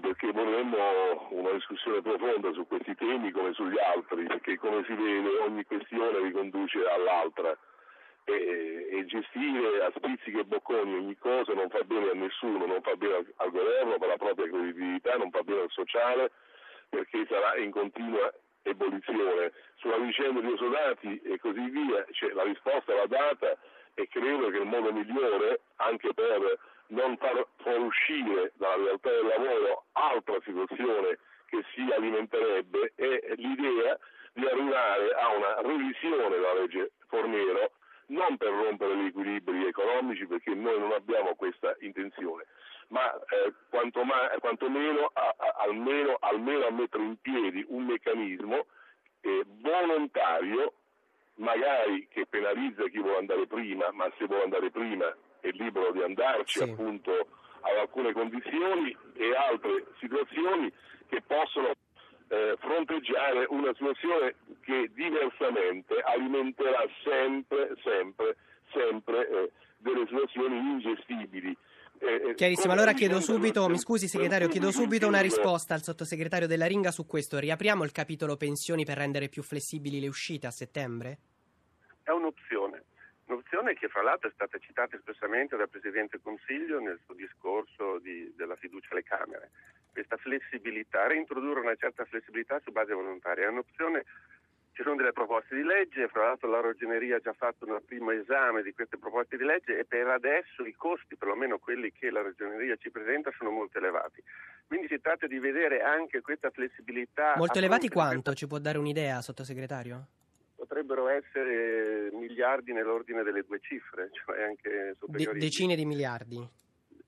Perché vorremmo una discussione profonda su questi temi come sugli altri, perché come si vede ogni questione riconduce all'altra e, e gestire a spizzichi e bocconi ogni cosa non fa bene a nessuno, non fa bene al, al governo per la propria credibilità, non fa bene al sociale perché sarà in continua ebollizione. Sulla vicenda di Osodati e così via, cioè, la risposta va data e credo che il modo migliore anche per non far fuoriuscire dalla realtà del lavoro altra situazione che si alimenterebbe è l'idea di arrivare a una revisione della legge Fornero non per rompere gli equilibri economici perché noi non abbiamo questa intenzione ma eh, quanto quantomeno a, almeno, almeno, a mettere in piedi un meccanismo eh, volontario magari che penalizza chi vuole andare prima ma se vuole andare prima è libero di andarci sì. appunto ad alcune condizioni e altre situazioni che possono eh, fronteggiare una situazione che diversamente alimenterà sempre, sempre, sempre eh, delle situazioni ingestibili. Eh, eh Chiarissimo, allora chiedo subito, mi scusi segretario, chiedo subito una risposta al sottosegretario della Ringa su questo. Riapriamo il capitolo pensioni per rendere più flessibili le uscite a settembre? È un'opzione. Un'opzione che fra l'altro è stata citata espressamente dal Presidente Consiglio nel suo discorso di, della fiducia alle Camere. Questa flessibilità, reintrodurre una certa flessibilità su base volontaria, è un'opzione ci sono delle proposte di legge, fra l'altro la Ragioneria ha già fatto un primo esame di queste proposte di legge e per adesso i costi, perlomeno quelli che la Ragioneria ci presenta, sono molto elevati. Quindi si tratta di vedere anche questa flessibilità. Molto elevati quanto? Questa... Ci può dare un'idea, sottosegretario? Potrebbero essere miliardi nell'ordine delle due cifre, cioè anche superiori. De- decine di miliardi?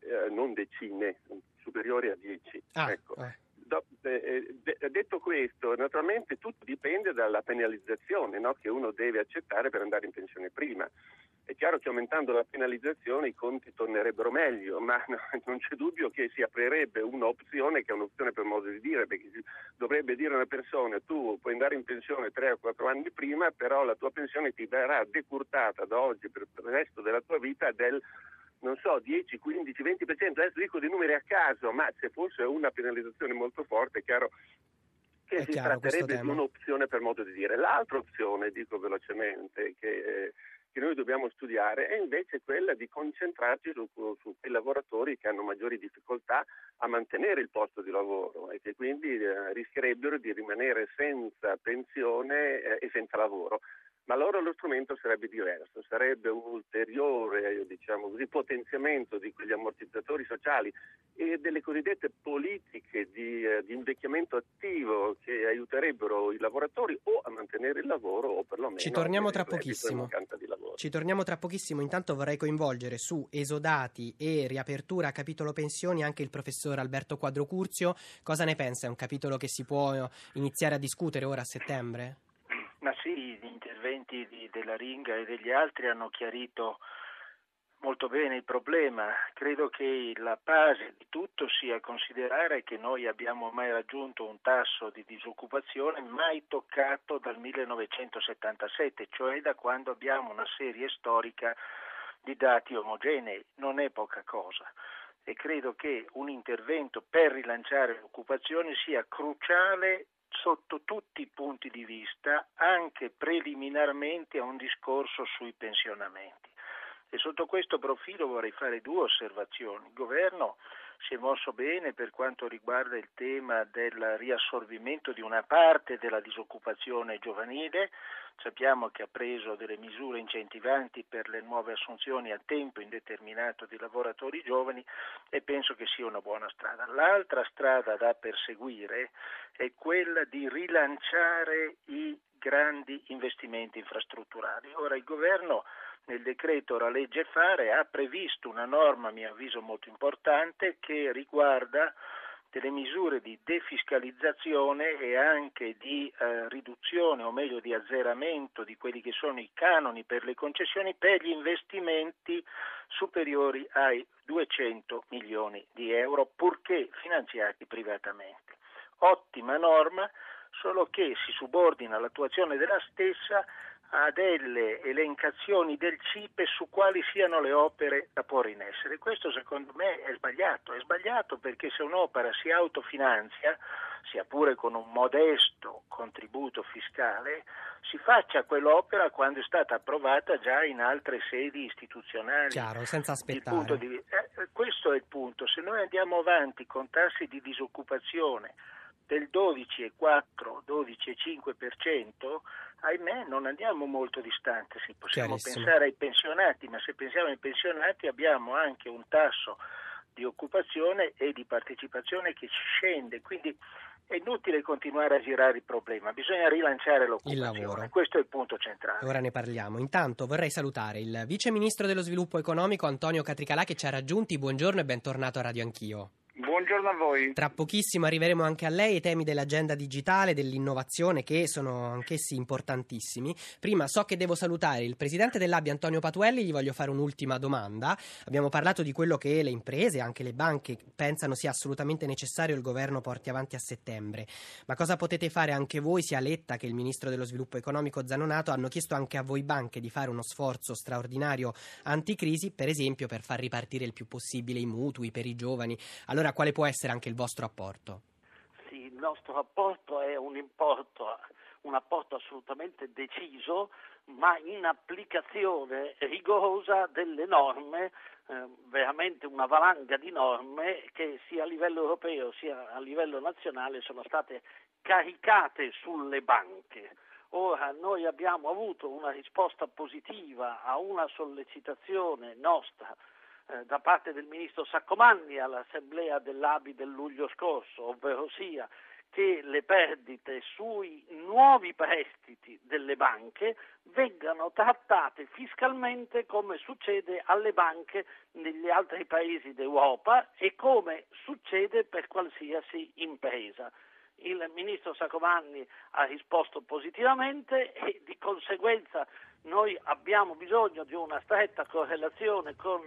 Eh, non decine, superiori a dieci. Ah, ecco. eh. Do, eh, de, detto questo, naturalmente tutto dipende dalla penalizzazione no? che uno deve accettare per andare in pensione prima. È chiaro che aumentando la penalizzazione i conti tornerebbero meglio, ma no, non c'è dubbio che si aprirebbe un'opzione che è un'opzione per modo di dire, perché dovrebbe dire una persona tu puoi andare in pensione 3 o 4 anni prima, però la tua pensione ti verrà decurtata da oggi per il resto della tua vita del non so, 10, 15, 20%, adesso dico dei numeri a caso, ma se fosse una penalizzazione molto forte, è chiaro che è si chiaro, tratterebbe di un'opzione per modo di dire. L'altra opzione, dico velocemente, che, eh, che noi dobbiamo studiare è invece quella di concentrarci su, su, quei lavoratori che hanno maggiori difficoltà a mantenere il posto di lavoro e che quindi eh, rischierebbero di rimanere senza pensione eh, e senza lavoro ma allora lo strumento sarebbe diverso, sarebbe un ulteriore diciamo così, potenziamento di quegli ammortizzatori sociali e delle cosiddette politiche di, eh, di, invecchiamento attivo che aiuterebbero i lavoratori o a mantenere il lavoro o perlomeno Ci torniamo tra pochissimo. Ci torniamo tra pochissimo, intanto vorrei coinvolgere su esodati e riapertura a capitolo pensioni anche il professor Alberto Quadrocurzio. Cosa ne pensa? È un capitolo che si può iniziare a discutere ora a settembre? Ma sì, gli interventi di, della Ringa e degli altri hanno chiarito molto bene il problema. Credo che la base di tutto sia considerare che noi abbiamo mai raggiunto un tasso di disoccupazione mai toccato dal 1977, cioè da quando abbiamo una serie storica di dati omogenei. Non è poca cosa e credo che un intervento per rilanciare l'occupazione sia cruciale sotto tutti i punti di vista, anche preliminarmente a un discorso sui pensionamenti. E sotto questo profilo vorrei fare due osservazioni. Il governo si è mosso bene per quanto riguarda il tema del riassorbimento di una parte della disoccupazione giovanile. Sappiamo che ha preso delle misure incentivanti per le nuove assunzioni a tempo indeterminato di lavoratori giovani e penso che sia una buona strada. L'altra strada da perseguire è quella di rilanciare i grandi investimenti infrastrutturali. Ora il governo nel decreto la legge fare ha previsto una norma a mio avviso molto importante che riguarda delle misure di defiscalizzazione e anche di eh, riduzione o meglio di azzeramento di quelli che sono i canoni per le concessioni per gli investimenti superiori ai 200 milioni di euro purché finanziati privatamente. Ottima norma, solo che si subordina l'attuazione della stessa a delle elencazioni del CIPE su quali siano le opere da porre in essere. Questo secondo me è sbagliato, è sbagliato perché se un'opera si autofinanzia, sia pure con un modesto contributo fiscale, si faccia quell'opera quando è stata approvata già in altre sedi istituzionali. Chiaro, senza aspettare. Di, eh, questo è il punto. Se noi andiamo avanti con tassi di disoccupazione del 12,4, 12,5%, ahimè non andiamo molto distanti, sì, possiamo pensare ai pensionati, ma se pensiamo ai pensionati abbiamo anche un tasso di occupazione e di partecipazione che scende, quindi è inutile continuare a girare il problema, bisogna rilanciare l'occupazione. Il lavoro. Questo è il punto centrale. Ora ne parliamo. Intanto vorrei salutare il Vice Ministro dello Sviluppo Economico Antonio Catricalà che ci ha raggiunti. Buongiorno e bentornato a Radio Anch'io. Buongiorno a voi. Tra pochissimo arriveremo anche a lei i temi dell'agenda digitale, dell'innovazione che sono anch'essi importantissimi. Prima so che devo salutare il presidente dell'ABI Antonio Patuelli, gli voglio fare un'ultima domanda. Abbiamo parlato di quello che le imprese, anche le banche pensano sia assolutamente necessario il governo porti avanti a settembre. Ma cosa potete fare anche voi, sia Letta che il ministro dello sviluppo economico Zanonato hanno chiesto anche a voi banche di fare uno sforzo straordinario anticrisi, per esempio per far ripartire il più possibile i mutui per i giovani. Allora allora quale può essere anche il vostro apporto? Sì, il nostro apporto è un importo, un apporto assolutamente deciso, ma in applicazione rigorosa delle norme, eh, veramente una valanga di norme che sia a livello europeo sia a livello nazionale sono state caricate sulle banche. Ora noi abbiamo avuto una risposta positiva a una sollecitazione nostra eh, da parte del ministro Saccomanni all'assemblea dell'ABI del luglio scorso, ovvero sia che le perdite sui nuovi prestiti delle banche vengano trattate fiscalmente come succede alle banche negli altri paesi d'Europa e come succede per qualsiasi impresa. Il ministro Sacovanni ha risposto positivamente e di conseguenza noi abbiamo bisogno di una stretta correlazione con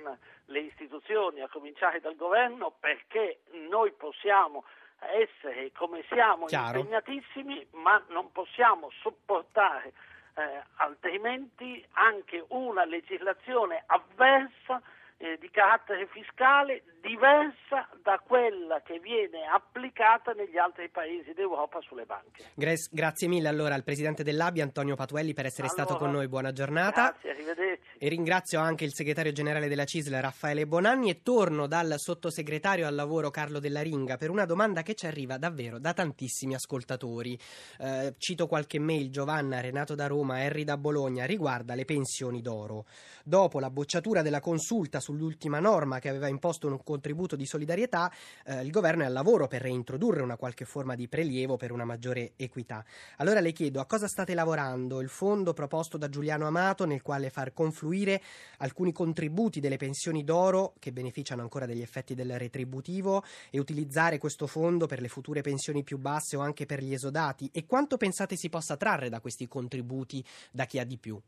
le istituzioni, a cominciare dal governo, perché noi possiamo essere come siamo Chiaro. impegnatissimi, ma non possiamo sopportare eh, altrimenti anche una legislazione avversa eh, di carattere fiscale diversa da quella che viene applicata negli altri paesi d'Europa sulle banche. Gra- grazie mille allora al presidente dell'ABI Antonio Patuelli per essere Allora, stato con noi, buona giornata. Grazie, arrivederci. E ringrazio anche il segretario generale della CISL Raffaele Bonanni e torno dal sottosegretario al lavoro Carlo Della Ringa per una domanda che ci arriva davvero da tantissimi ascoltatori. Eh, cito qualche mail, Giovanna, Renato da Roma, Henry da Bologna, riguarda le pensioni d'oro. Dopo la bocciatura della consulta sull'ultima norma che aveva imposto un contributo di solidarietà, eh, il governo è al lavoro per reintrodurre una qualche forma di prelievo per una maggiore equità. Allora le chiedo a cosa state lavorando? Il fondo proposto da Giuliano Amato nel quale far confluire alcuni contributi delle pensioni d'oro che beneficiano ancora degli effetti del retributivo e utilizzare questo fondo per le future pensioni più basse o anche per gli esodati? E quanto pensate si possa trarre da questi contributi da chi ha di più?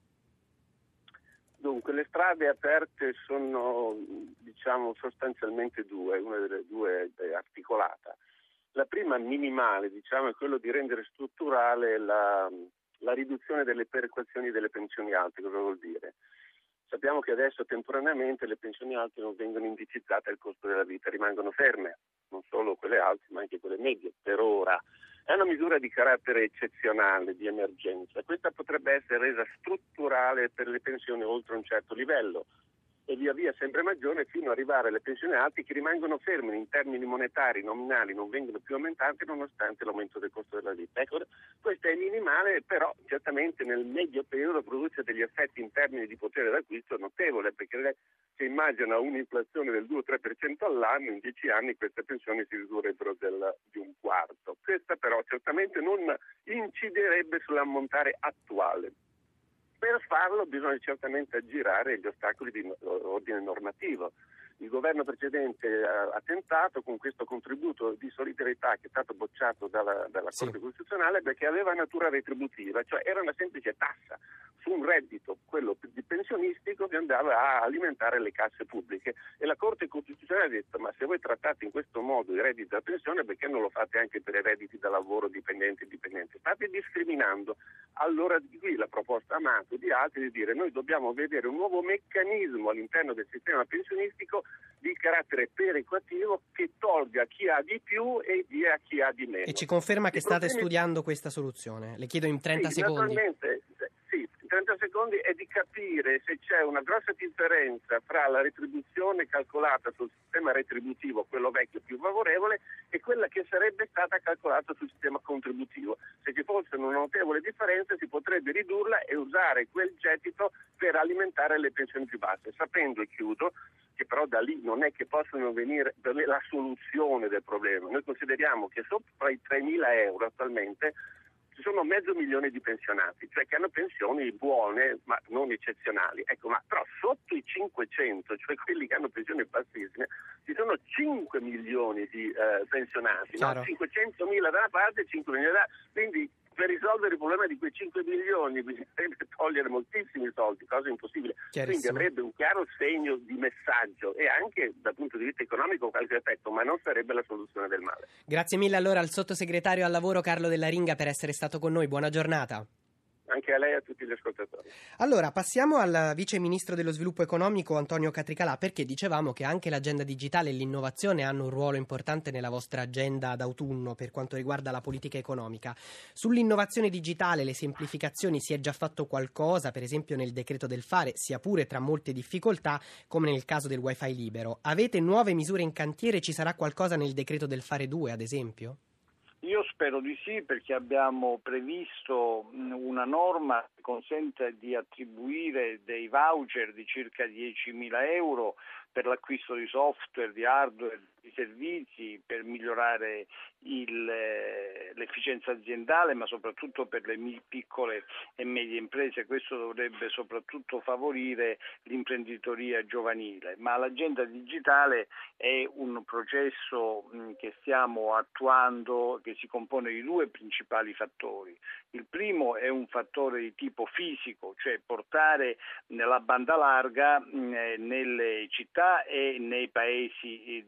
Dunque, le strade aperte sono diciamo, sostanzialmente due, una delle due è articolata. La prima minimale diciamo, è quello di rendere strutturale la, la riduzione delle perequazioni delle pensioni alte. Cosa vuol dire? Sappiamo che adesso temporaneamente le pensioni alte non vengono indicizzate al costo della vita, rimangono ferme, non solo quelle alte ma anche quelle medie, per ora. È una misura di carattere eccezionale, di emergenza. Questa potrebbe essere resa strutturale per le pensioni oltre un certo livello e via via sempre maggiore fino ad arrivare alle pensioni alte che rimangono ferme in termini monetari, nominali, non vengono più aumentate nonostante l'aumento del costo della vita. Ecco, questo è minimale, però certamente nel medio periodo produce degli effetti in termini di potere d'acquisto notevole, perché se immagina un'inflazione del 2-3% all'anno, in 10 anni queste pensioni si ridurrebbero del, di un quarto. Questa però certamente non inciderebbe sull'ammontare attuale. Per farlo bisogna certamente aggirare gli ostacoli di ordine normativo. Il governo precedente ha tentato con questo contributo di solidarietà che è stato bocciato dalla, dalla Sì. Corte Costituzionale perché aveva natura retributiva, cioè era una semplice tassa su un reddito, quello di pensionistico, che andava a alimentare le casse pubbliche. E la Corte Costituzionale ha detto: ma se voi trattate in questo modo i redditi da pensione, perché non lo fate anche per i redditi da lavoro dipendenti e dipendenti? State discriminando. Allora di qui la proposta Amato e di altri di dire noi dobbiamo vedere un nuovo meccanismo all'interno del sistema pensionistico di carattere perequativo che tolga chi ha di più e dia a chi ha di meno. E ci conferma che state problemi- studiando questa soluzione. Le chiedo in 30 sì, secondi. naturalmente, sì, in 30 secondi è di capire se c'è una grossa differenza fra la retribuzione calcolata sul sistema retributivo, quello vecchio più favorevole, e quella che sarebbe stata calcolata sul sistema contributivo. Se ci fosse una notevole differenza si potrebbe ridurla e usare quel gettito per alimentare le pensioni più basse, sapendo, e chiudo, che però da lì non è che possono venire la soluzione del problema. Noi consideriamo che sopra i 3.000 euro attualmente ci sono mezzo milione di pensionati, cioè che hanno pensioni buone ma non eccezionali. Ecco, ma però sotto i 500, cioè quelli che hanno pensioni bassissime, ci sono 5 milioni di eh, pensionati, no? Chiaro. 500 mila da una parte e 5 milioni da Quindi per risolvere il problema di quei 5 milioni bisognerebbe togliere moltissimi soldi, cosa impossibile. Quindi avrebbe un chiaro segno di messaggio e anche dal punto di vista economico qualche effetto, ma non sarebbe la soluzione del male. Grazie mille allora al sottosegretario al lavoro Carlo Della Ringa per essere stato con noi. Buona giornata. Anche a lei e a tutti gli ascoltatori. Allora, passiamo al vice ministro dello sviluppo economico Antonio Catricalà, perché dicevamo che anche l'agenda digitale e l'innovazione hanno un ruolo importante nella vostra agenda d'autunno per quanto riguarda la politica economica. Sull'innovazione digitale le semplificazioni si è già fatto qualcosa, per esempio nel decreto del fare, sia pure tra molte difficoltà, come nel caso del wifi libero. Avete nuove misure in cantiere? Ci sarà qualcosa nel decreto del fare 2, ad esempio? Io spero di sì perché abbiamo previsto mh, una norma che consente di attribuire dei voucher di circa 10.000 euro per l'acquisto di software, di hardware, di servizi, per migliorare il, eh, l'efficienza aziendale, ma soprattutto per le piccole e medie imprese. Questo dovrebbe soprattutto favorire l'imprenditoria giovanile. Ma l'agenda digitale è un processo che stiamo attuando che si compone di due principali fattori. Il primo è un fattore di tipo fisico, cioè portare la banda larga nelle città e nei paesi eh,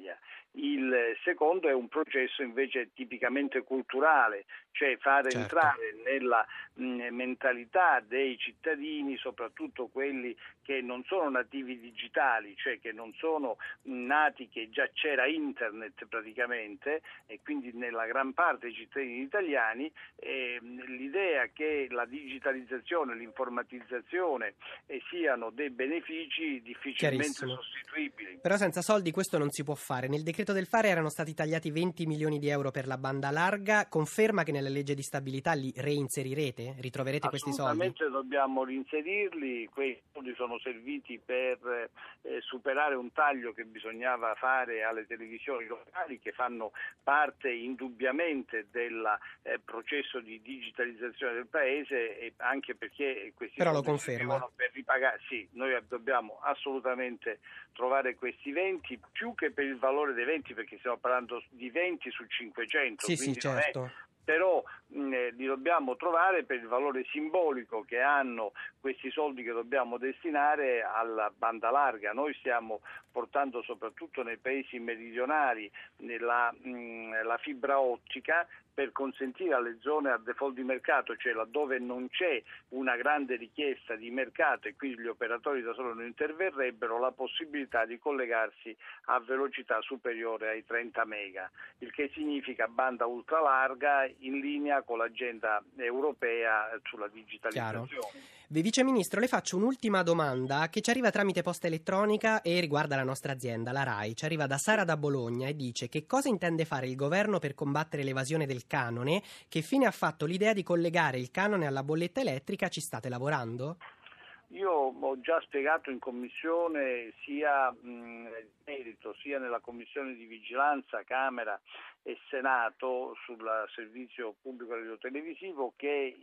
d'Italia. Il secondo è un processo invece tipicamente culturale, cioè fare certo. entrare nella mh, mentalità dei cittadini, soprattutto quelli che non sono nativi digitali, cioè che non sono nati che già c'era internet praticamente e quindi nella gran parte dei cittadini italiani eh, l'idea che la digitalizzazione, l'informatizzazione eh, siano dei benefici difficilmente sostituibili. Però senza soldi questo non si può fare. Nel decreto del fare erano stati tagliati 20 milioni di euro per la banda larga, conferma che nella legge di stabilità li reinserirete? Ritroverete questi soldi? Assolutamente dobbiamo reinserirli, quei soldi sono serviti per eh, superare un taglio che bisognava fare alle televisioni locali che fanno parte indubbiamente del eh, processo di digitalizzazione del paese e anche perché questi Però lo conferma. per ripagare. Sì, noi dobbiamo assolutamente trovare questi 20 più che per il valore dei 20 perché stiamo parlando di 20 su 500. Sì, sì, certo però mh, eh, li dobbiamo trovare per il valore simbolico che hanno questi soldi che dobbiamo destinare alla banda larga. Noi stiamo portando soprattutto nei paesi meridionali la, mh, la fibra ottica per consentire alle zone a default di mercato, cioè laddove non c'è una grande richiesta di mercato e quindi gli operatori da solo non interverrebbero, la possibilità di collegarsi a velocità superiore ai 30 mega, il che significa banda ultralarga in linea con l'agenda europea sulla digitalizzazione. Chiaro. Vice Ministro, le faccio un'ultima domanda che ci arriva tramite posta elettronica e riguarda la nostra azienda, la RAI. Ci arriva da Sara da Bologna e dice che cosa intende fare il governo per combattere l'evasione del canone, che fine ha fatto l'idea di collegare il canone alla bolletta elettrica, ci state lavorando? Io ho già spiegato in commissione sia mh, merito sia nella commissione di vigilanza Camera e Senato sul servizio pubblico radiotelevisivo che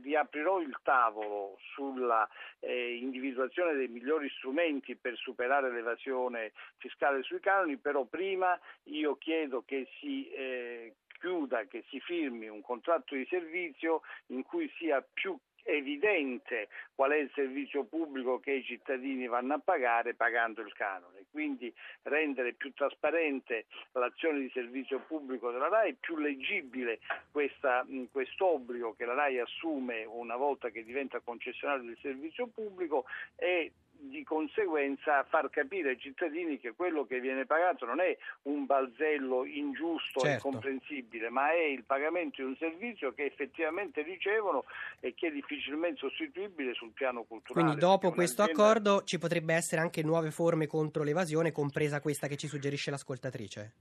riaprirò il tavolo sulla eh, individuazione dei migliori strumenti per superare l'evasione fiscale sui canoni, però prima io chiedo che si eh, chiuda, che si firmi un contratto di servizio in cui sia più evidente qual è il servizio pubblico che i cittadini vanno a pagare pagando il canone. Quindi rendere più trasparente l'azione di servizio pubblico della RAI, più leggibile questa, quest'obbligo che la RAI assume una volta che diventa concessionario del servizio pubblico e di conseguenza far capire ai cittadini che quello che viene pagato non è un balzello ingiusto certo. e comprensibile, ma è il pagamento di un servizio che effettivamente ricevono e che è difficilmente sostituibile sul piano culturale. Quindi dopo questo accordo ci potrebbe essere anche nuove forme contro l'evasione, compresa questa che ci suggerisce l'ascoltatrice?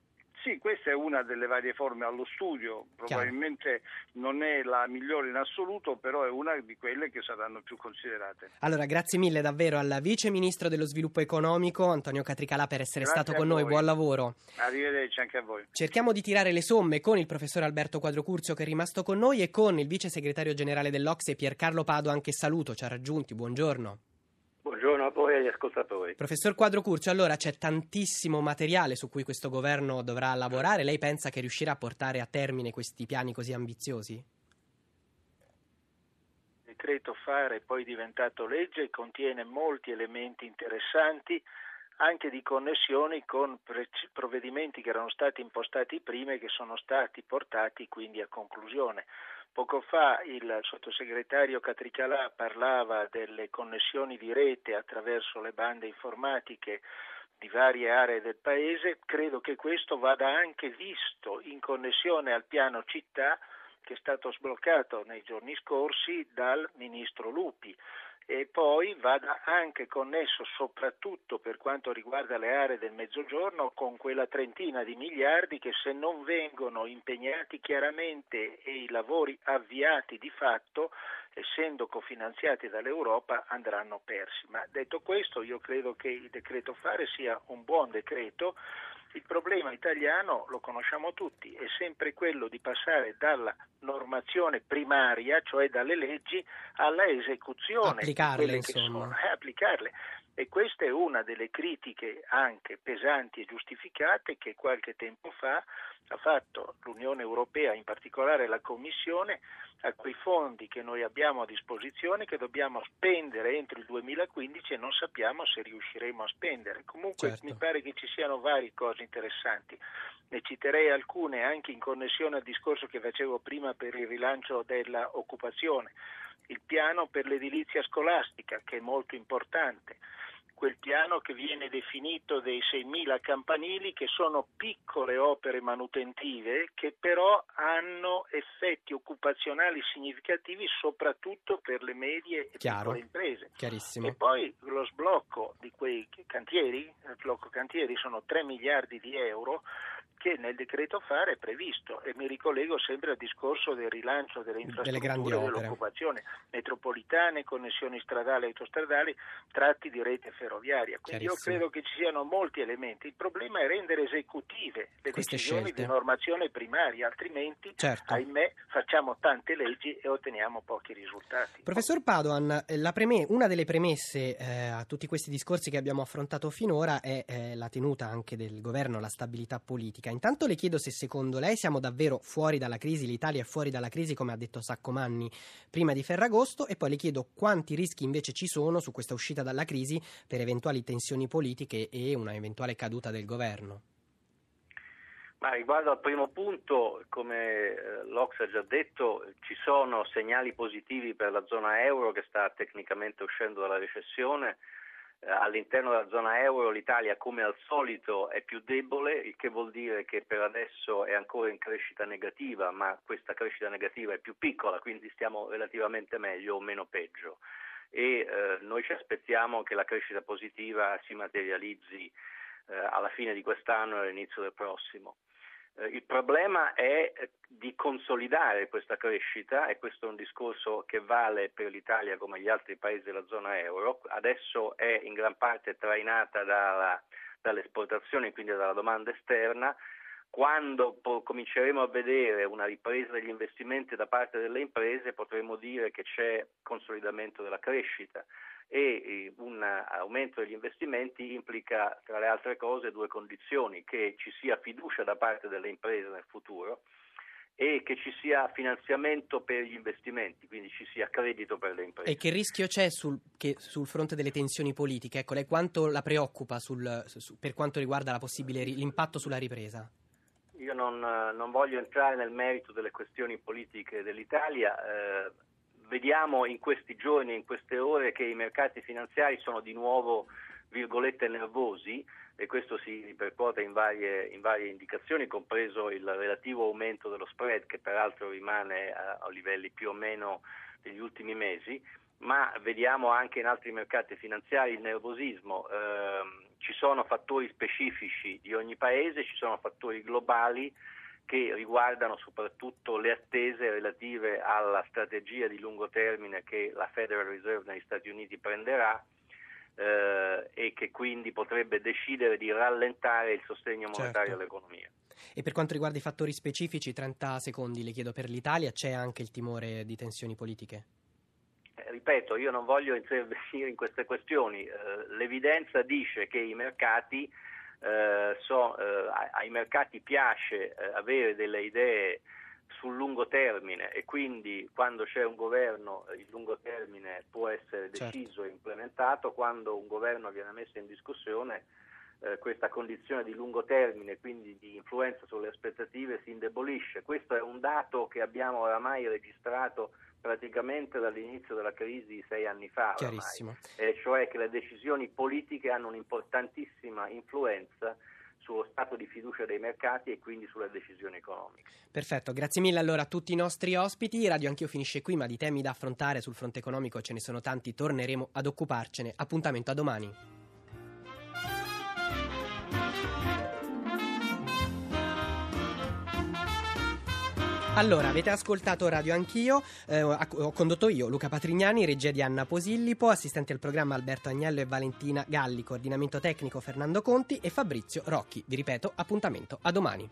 Questa è una delle varie forme allo studio, probabilmente Chiaro. non è la migliore in assoluto, però è una di quelle che saranno più considerate. Allora, grazie mille davvero al Vice Ministro dello Sviluppo Economico, Antonio Catricalà, per essere grazie stato con noi. Buon lavoro. Arrivederci anche a voi. Cerchiamo di tirare le somme con il professor Alberto Quadrocurzio che è rimasto con noi e con il Vice Segretario Generale dell'Ocse Piercarlo Pado, anche saluto, ci ha raggiunti, buongiorno. Agli ascoltatori. Professor Quadro Curcio, allora c'è tantissimo materiale su cui questo governo dovrà lavorare. Lei pensa che riuscirà a portare a termine questi piani così ambiziosi? Il decreto fare è poi diventato legge e contiene molti elementi interessanti anche di connessioni con provvedimenti che erano stati impostati prima e che sono stati portati quindi a conclusione. Poco fa il sottosegretario Catricalà parlava delle connessioni di rete attraverso le bande informatiche di varie aree del paese, credo che questo vada anche visto in connessione al piano città che è stato sbloccato nei giorni scorsi dal ministro Lupi e poi vada anche connesso soprattutto per quanto riguarda le aree del mezzogiorno con quella trentina di miliardi che se non vengono impegnati chiaramente e i lavori avviati di fatto essendo cofinanziati dall'Europa, andranno persi. Ma detto questo, io credo che il decreto fare sia un buon decreto. Il problema italiano, lo conosciamo tutti, è sempre quello di passare dalla normazione primaria, cioè dalle leggi, alla esecuzione. Applicarle, insomma. Sono, eh, applicarle. E questa è una delle critiche anche pesanti e giustificate che qualche tempo fa ha fatto l'Unione Europea, in particolare la Commissione, a quei fondi che noi abbiamo a disposizione che dobbiamo spendere entro il 2015 e non sappiamo se riusciremo a spendere. Comunque certo. mi pare che ci siano varie cose interessanti. Ne citerei alcune anche in connessione al discorso che facevo prima per il rilancio dell'occupazione. Il piano per l'edilizia scolastica, che è molto importante quel piano che viene definito dei 6.000 campanili che sono piccole opere manutentive che però hanno effetti occupazionali significativi soprattutto per le medie e Chiaro. piccole imprese. Chiarissimo. E poi lo sblocco di quei cantieri, il blocco cantieri sono 3 miliardi di euro che nel decreto fare è previsto e mi ricollego sempre al discorso del rilancio delle infrastrutture dell'occupazione metropolitane, connessioni stradali e autostradali, tratti di rete ferroviaria. Quindi io credo che ci siano molti elementi. Il problema è rendere esecutive le Queste decisioni scelte. di normazione primaria, altrimenti certo. ahimè facciamo tante leggi e otteniamo pochi risultati. Professor Padoan, preme- una delle premesse eh, a tutti questi discorsi che abbiamo affrontato finora è eh, la tenuta anche del governo, la stabilità politica. Intanto le chiedo se secondo lei siamo davvero fuori dalla crisi, l'Italia è fuori dalla crisi come ha detto Saccomanni prima di Ferragosto e poi le chiedo quanti rischi invece ci sono su questa uscita dalla crisi per eventuali tensioni politiche e una eventuale caduta del governo. Ma riguardo al primo punto, come eh, l'Ox ha già detto, ci sono segnali positivi per la zona euro che sta tecnicamente uscendo dalla recessione all'interno della zona euro l'Italia come al solito è più debole, il che vuol dire che per adesso è ancora in crescita negativa, ma questa crescita negativa è più piccola, quindi stiamo relativamente meglio o meno peggio. E eh, noi ci aspettiamo che la crescita positiva si materializzi eh, alla fine di quest'anno e all'inizio del prossimo. Eh, il problema è eh, di consolidare questa crescita e questo è un discorso che vale per l'Italia come gli altri paesi della zona euro. Adesso è in gran parte trainata dalla, dalle esportazioni, quindi dalla domanda esterna. Quando cominceremo a vedere una ripresa degli investimenti da parte delle imprese potremo dire che c'è consolidamento della crescita e un aumento degli investimenti implica tra le altre cose due condizioni, che ci sia fiducia da parte delle imprese nel futuro e che ci sia finanziamento per gli investimenti, quindi ci sia credito per le imprese. E che rischio c'è sul, che, sul fronte delle tensioni politiche? Ecco, lei quanto la preoccupa sul, su, per quanto riguarda la possibile, l'impatto sulla ripresa? Io non, non, voglio entrare nel merito delle questioni politiche dell'Italia, eh, vediamo in questi giorni, in queste ore, che i mercati finanziari sono di nuovo, virgolette, nervosi e questo si ripercuote in varie, in varie indicazioni, compreso il relativo aumento dello spread che peraltro rimane a, a livelli più o meno degli ultimi mesi, ma vediamo anche in altri mercati finanziari il nervosismo. Eh, ci sono fattori specifici di ogni paese, ci sono fattori globali che riguardano soprattutto le attese relative alla strategia di lungo termine che la Federal Reserve negli Stati Uniti prenderà eh, e che quindi potrebbe decidere di rallentare il sostegno monetario certo. all'economia. E per quanto riguarda i fattori specifici, 30 secondi le chiedo per l'Italia, c'è anche il timore di tensioni politiche? Eh, ripeto, io non voglio intervenire in queste questioni, eh, l'evidenza dice che i mercati eh, so, eh, ai mercati piace eh, avere delle idee sul lungo termine e quindi quando c'è un governo il lungo termine può essere certo. deciso certo. e implementato, quando un governo viene messo in discussione eh, questa condizione di lungo termine, quindi di influenza sulle aspettative, si indebolisce. Questo è un dato che abbiamo oramai registrato praticamente dall'inizio della crisi sei anni fa, Chiarissimo. Eh, cioè che le decisioni politiche hanno un'importantissima influenza sullo stato di fiducia dei mercati e quindi sulle decisioni economiche. Perfetto, grazie mille allora a tutti i nostri ospiti. Radio Anch'io finisce qui, ma di temi da affrontare sul fronte economico ce ne sono tanti, torneremo ad occuparcene. Appuntamento a domani. Allora, avete ascoltato Radio Anch'io, eh, ho condotto io, Luca Patrignani, regia di Anna Posillipo, assistenti al programma Alberto Agnello e Valentina Galli, coordinamento tecnico Fernando Conti e Fabrizio Rocchi. Vi ripeto, appuntamento a domani.